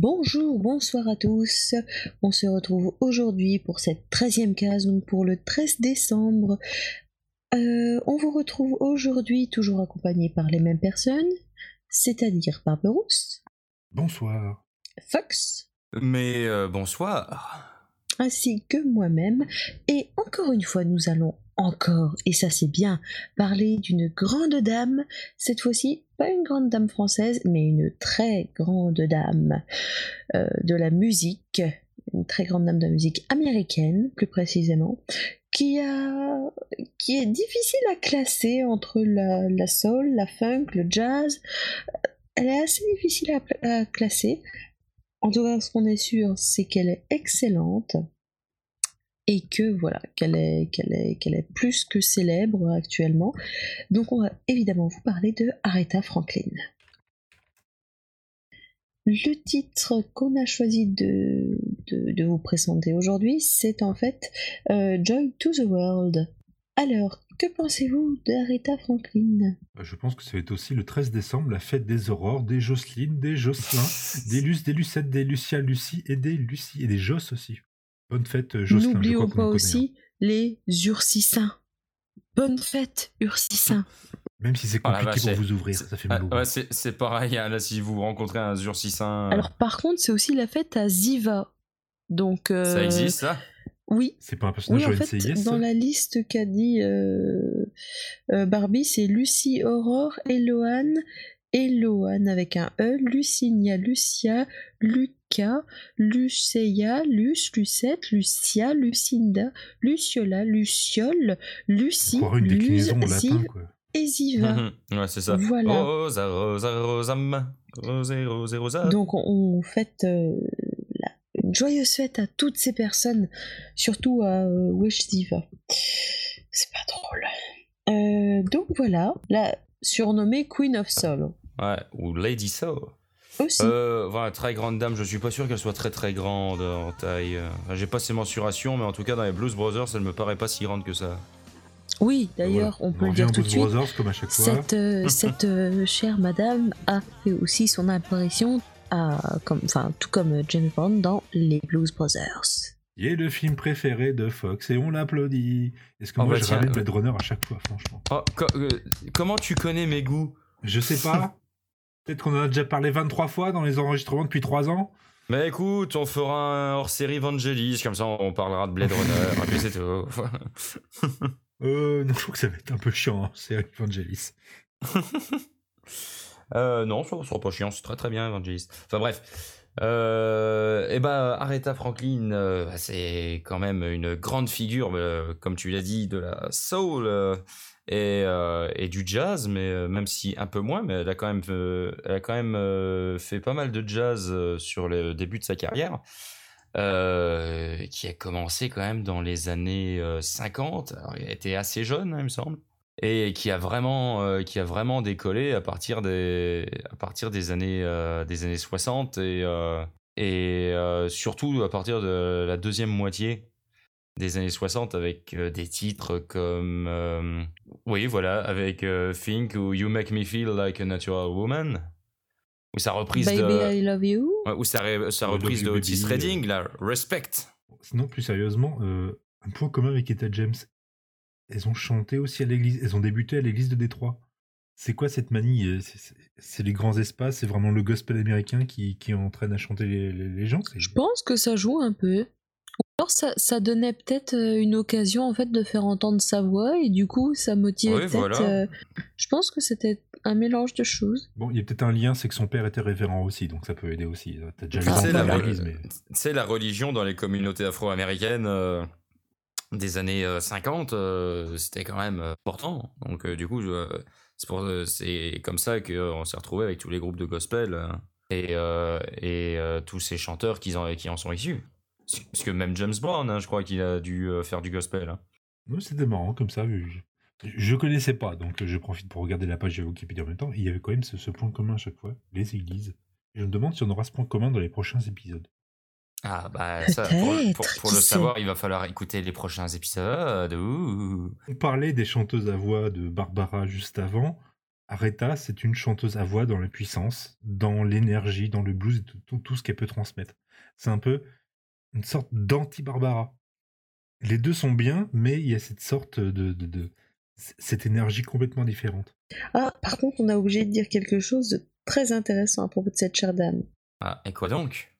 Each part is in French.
Bonjour, bonsoir à tous. On se retrouve aujourd'hui pour cette 13e case, donc pour le 13 décembre. Euh, on vous retrouve aujourd'hui toujours accompagné par les mêmes personnes, c'est-à-dire Barberousse, Bonsoir. Fox, Mais euh, bonsoir. Ainsi que moi-même. Et encore une fois, nous allons encore, et ça c'est bien, parler d'une grande dame, cette fois-ci pas une grande dame française, mais une très grande dame euh, de la musique, une très grande dame de la musique américaine, plus précisément, qui, a, qui est difficile à classer entre la, soul, la funk, le jazz. Elle est assez difficile à classer. En tout cas, ce qu'on est sûr, c'est qu'elle est excellente et que voilà, qu'elle est, plus que célèbre actuellement. Donc on va évidemment vous parler de Aretha Franklin. Le titre qu'on a choisi de vous présenter aujourd'hui, c'est en fait euh, Joy to the World. Alors, que pensez-vous d'Aretha Franklin? Euh, Je pense que ça va être aussi le 13 décembre, la fête des aurores, des Jocelyne, des Jocelyn, des Luce, des Lucette, des Lucia, Lucie et des Lucie et des Joss aussi. Bonne fête, euh, Jocelyn. N'oublions pas aussi les Ursissins. Bonne fête, Ursissins. hein. Même si c'est la compliqué pour vous ouvrir, ça fait Ah, mal ouais, c'est pareil, hein, là, si vous rencontrez un Zurcissin, Alors par contre, c'est aussi la fête à Ziva. Donc euh, ça existe, ça? Oui, C'est pas un personnage Oui, en fait, NCIS dans la liste qu'a dit euh, euh, Barbie, c'est Lucie Aurore, Eloane, Eloane avec un E, Lucinia, Lucia, Lucas, Lucia, Luce, Lucette, Lucia, Lucinda, Luciola, Luciole, Lucie, une Luz, déclinaison en latin, Ziv quoi. et Ziva. Mhm, Ouais, c'est ça. Voilà. Rosa, rosa. Rosé, rosé, rosa. Donc on, on fête euh, la- une joyeuse fête à toutes ces personnes, surtout à euh, Wish Ziva. C'est pas drôle. Euh, donc voilà, la surnommée Queen of Soul. Ouais, ou Lady So. Aussi. Euh, voilà, très grande dame, je suis pas sûr qu'elle soit très très grande en taille. J'ai pas ses mensurations, mais en tout cas, dans les Blues Brothers, elle me paraît pas si grande que ça. oui, d'ailleurs, on peut le dire tout de Blues suite. Brothers, comme à chaque fois. Cette, euh, cette euh, chère madame a fait aussi son apparition, à, comme, enfin, tout comme James Bond dans les Blues Brothers. Il est le film préféré de Fox et on l'applaudit. Est-ce que Oh, moi bah je ramène. Blade Runner à chaque fois, franchement Oh, co- euh, comment tu connais mes goûts? Je sais pas. Peut-être qu'on en a déjà parlé 23 fois dans les enregistrements depuis 3 ans. Mais écoute, on fera un hors-série Vangelis, comme ça on parlera de Blade Runner, et puis c'est tout. Euh, non, je trouve que ça va être un peu chiant, hein, c'est Evangelis. Euh, non, ça sera pas chiant, c'est très très bien Evangelist. Enfin bref. Euh, et ben Aretha Franklin, euh, c'est quand même une grande figure, euh, comme tu l'as dit, de la soul euh, et, du jazz, mais même si un peu moins, mais elle a quand même, elle fait pas mal de jazz sur le début de sa carrière. qui a commencé quand même dans les années euh, 50. Alors, a été assez jeune, hein, il me semble et qui a vraiment euh, qui a vraiment décollé à partir des à partir des années euh, des années 60 et euh, et euh, surtout à partir de la deuxième moitié des années 60 avec euh, des titres comme euh, oui voilà avec euh, Think ou You Make Me Feel Like a Natural Woman ou sa reprise Baby, de I love you. ouais, ou sa, reprise de Otis Redding la Respect Sinon, plus sérieusement, euh, un point commun avec Etta James. Elles ont chanté aussi à l'église, elles ont débuté à l'église de Détroit. C'est quoi cette manie euh, c'est- c'est- C'est les grands espaces, c'est vraiment le gospel américain qui, qui entraîne à chanter les, les- les gens c'est- Je pense que ça joue un peu. Ou alors ça, ça donnait peut-être euh, une occasion en fait de faire entendre sa voix et du coup ça motivait Oui, peut-être. voilà. euh, je pense que c'était un mélange de choses. Bon, il y a peut-être un lien, c'est que son père était révérend aussi, donc ça peut aider aussi. Enfants la, mais... c'est la religion dans les communautés afro-américaines euh, des années euh, 50, euh, c'était quand même euh, important. Donc euh, du coup, c'est euh, comme ça qu'on s'est retrouvé avec tous les groupes de gospel euh, et, euh, et euh, tous ces chanteurs qui en, qui en sont issus. Parce que même James Brown, hein, je crois qu'il a dû euh, faire du gospel. hein. C'était marrant comme ça. Je, connaissais pas, donc je profite pour regarder la page Wikipédia en même temps. Il y avait quand même ce, point commun à chaque fois, les églises. Je me demande si on aura ce point commun dans les prochains épisodes. Ah bah ça, pour, le- pour- Peut-être, pour qui le sait? savoir, il va falloir écouter les prochains épisodes. Ouh. On parlait des chanteuses à voix de Barbara juste avant. Aretha, c'est une chanteuse à voix dans la puissance, dans l'énergie, dans le blues et tout, tout ce qu'elle peut transmettre. C'est un peu une sorte d'anti-Barbara. Les deux sont bien, mais il y a cette sorte de, de, de- cette énergie complètement différente. Ah, par contre, on a obligé de dire quelque chose de très intéressant à propos de cette chère dame. Ah, et quoi donc?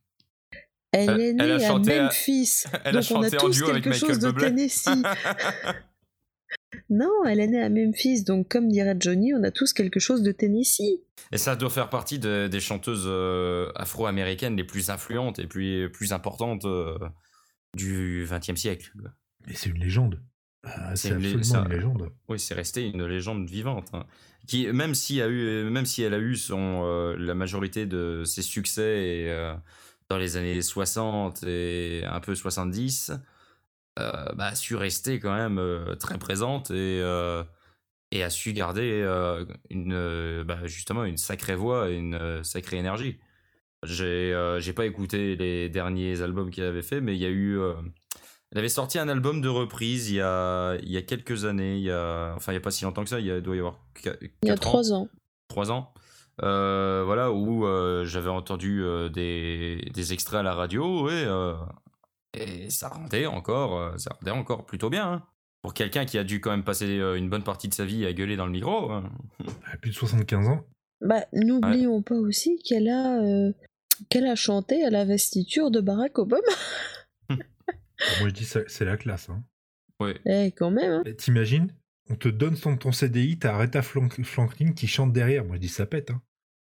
Elle, Elle- est elle a née à chanté à- Memphis, elle a donc on a chanté en tous duo avec quelque Michael chose de. Tennessee. non, elle est née à Memphis, donc comme dirait Johnny, on a tous quelque chose de Tennessee. Et ça doit faire partie de- des chanteuses euh, afro-américaines les plus influentes et plus, plus importantes euh, du XXe siècle. Mais c'est une légende. Ah, C'est absolument ça- une légende. Oui, c'est resté une légende vivante. hein. Qui, même, si a eu, même si elle a eu son, euh, la majorité de ses succès et, euh, dans les années 60 et un peu 70, euh, bah, a su rester quand même euh, très présente et, euh, et a su garder euh, une, bah, justement une sacrée voix et une sacrée énergie. J'ai j'ai pas écouté les derniers albums qu'elle avait fait, mais il y a eu. elle avait sorti un album de reprise il y a, il y a quelques années, il y a, enfin il y a pas si longtemps que ça, il y a- doit y avoir Il y a quatre ans, trois ans. trois ans, euh, voilà, où euh, j'avais entendu euh, des, des extraits à la radio et, euh, et ça rendait encore, euh, ça rendait encore plutôt bien. hein. Pour quelqu'un qui a dû quand même passer euh, une bonne partie de sa vie à gueuler dans le micro. hein. Elle a plus de 75 ans. Bah, n'oublions pas aussi qu'elle a, euh, qu'elle a chanté à la vestiture de Barack Obama. Moi, je dis, ça- c'est la classe. Hein. Ouais. Eh, quand même. hein. T'imagines On te donne ton, ton CDI, t'as Aretha Franklin qui chante derrière. Moi, je dis, ça pète. Hein.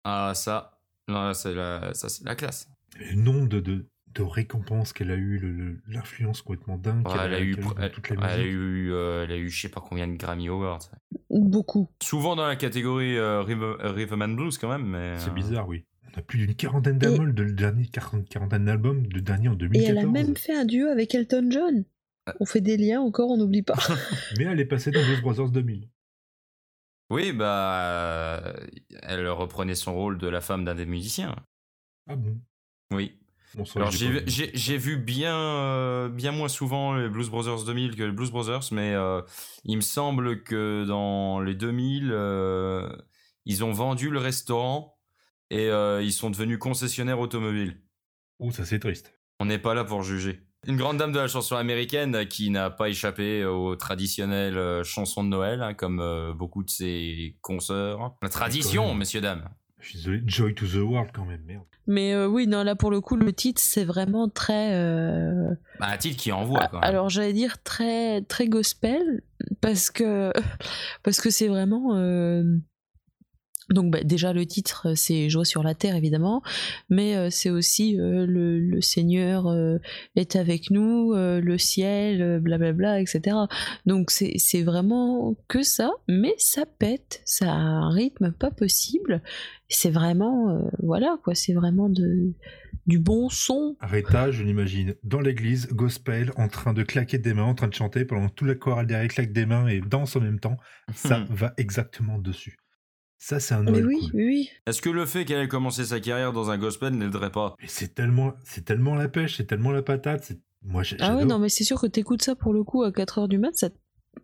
Ah ça, non, c'est la, ça c'est la classe. Et Le nombre de, de, de récompenses qu'elle a eu, le- le- l'influence complètement dingue Ouais, qu'elle elle a eu, elle, toute la elle a eu, euh, elle a eu, je sais pas combien de Grammy Awards. Beaucoup. Souvent dans la catégorie euh, and Blues quand même, mais. C'est euh, bizarre, oui. On a plus d'une quarantaine d'albums, de le dernier, quarante- quarantaine d'albums, le dernier en Et 2014. elle a même fait un duo avec Elton John. On fait des liens encore, on n'oublie pas. Mais elle est passée dans Blues Brothers 2000. Oui, bah, euh, elle reprenait son rôle de la femme d'un des musiciens. Ah bon? Oui. Bon, Alors j'ai vu- bien, euh, bien moins souvent les Blues Brothers 2000 que les Blues Brothers, mais euh, il me semble que dans les 2000, euh, ils ont vendu le restaurant et ils sont devenus concessionnaires automobiles. Oh, ça c'est triste. On n'est pas là pour juger. Une grande dame de la chanson américaine qui n'a pas échappé aux traditionnelles euh, chansons de Noël, hein, comme euh, beaucoup de ses consoeurs. La tradition, même. messieurs, dames. Je suis désolé, Joy to the World quand même, merde. Mais euh, oui, non, là pour le coup, le titre, c'est vraiment très. euh, Bah, un titre qui envoie quand même. Alors j'allais dire très très gospel parce que parce que c'est vraiment euh, donc bah, déjà le titre c'est Joie sur la terre évidemment. Mais euh, c'est aussi euh, le, le Seigneur euh, est avec nous euh, le ciel euh, blablabla etc donc c'est c'est vraiment que ça mais ça pète ça a un rythme pas possible. C'est vraiment euh, voilà quoi c'est vraiment de du bon son. Aretha, je l'imagine dans l'église, gospel, en train de claquer des mains, en train de chanter, pendant que tout la chorale derrière claque des mains et danse en même temps. Ça va exactement dessus. Ça, c'est un mais Noël oui cool. oui oui Est-ce que le fait qu'elle ait commencé sa carrière dans un gospel n'aiderait pas? Mais c'est tellement, c'est tellement la pêche, c'est tellement la patate. c'est- Moi, Ah ouais, non, mais c'est sûr que t'écoutes ça pour le coup à 4h du mat, ça...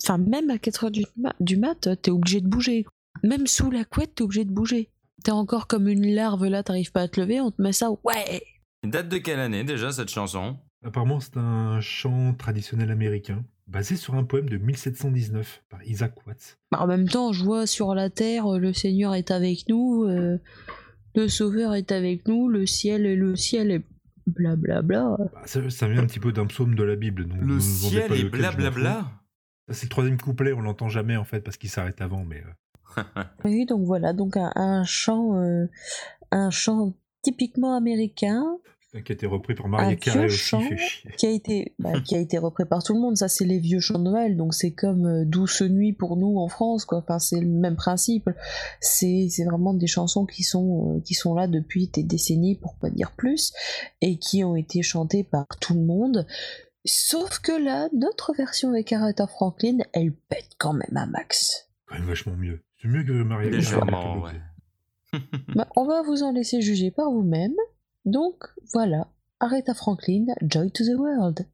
enfin même à 4h du, ma- du mat, t'es obligé de bouger. Même sous la couette, t'es obligé de bouger. T'es encore comme une larve là, t'arrives pas à te lever, on te met ça, ouais Date de quelle année déjà cette chanson? Apparemment, c'est un chant traditionnel américain, basé sur un poème de 1719 par Isaac Watts. Bah, En même temps, je vois sur la terre, le Seigneur est avec nous, euh, le Sauveur est avec nous, le ciel et le ciel est blablabla. Bah, ça, ça vient un petit peu d'un psaume de la Bible. donc Le ciel fous. blablabla Ça, C'est le troisième couplet, on l'entend jamais en fait parce qu'il s'arrête avant, mais euh, Oui, donc voilà, donc un, un chant, euh, un chant typiquement américain, qui a été repris par Carey vieux aussi, chant. fait chier. qui a été bah, qui a été repris par tout le monde ça c'est les vieux chants de Noël donc c'est comme euh, Douce nuit pour nous en France quoi enfin c'est le même principe c'est c'est vraiment des chansons qui sont euh, qui sont là depuis des décennies pour pas dire plus et qui ont été chantées par tout le monde sauf que là notre version avec Aretha Franklin elle pète quand même un max Quand même vachement mieux. C'est mieux que Maria. Légèrement, ouais. Bah, on va vous en laisser juger par vous-même donc voilà. Aretha Franklin Joy to the World